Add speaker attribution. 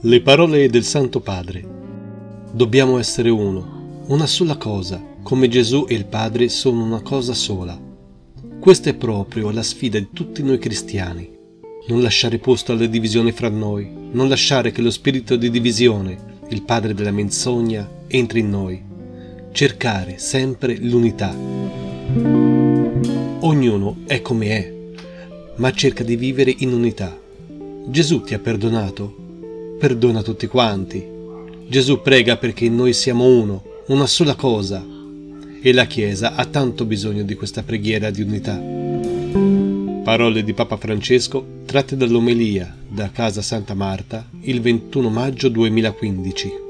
Speaker 1: Le parole del Santo Padre. Dobbiamo essere uno, una sola cosa, come Gesù e il Padre sono una cosa sola. Questa è proprio la sfida di tutti noi cristiani. Non lasciare posto alle divisioni fra noi, non lasciare che lo spirito di divisione, il padre della menzogna, entri in noi. Cercare sempre l'unità. Ognuno è come è, ma cerca di vivere in unità. Gesù ti ha perdonato? Perdona tutti quanti. Gesù prega perché noi siamo uno, una sola cosa, e la Chiesa ha tanto bisogno di questa preghiera di unità. Parole di Papa Francesco tratte dall'omelia da Casa Santa Marta il 21 maggio 2015.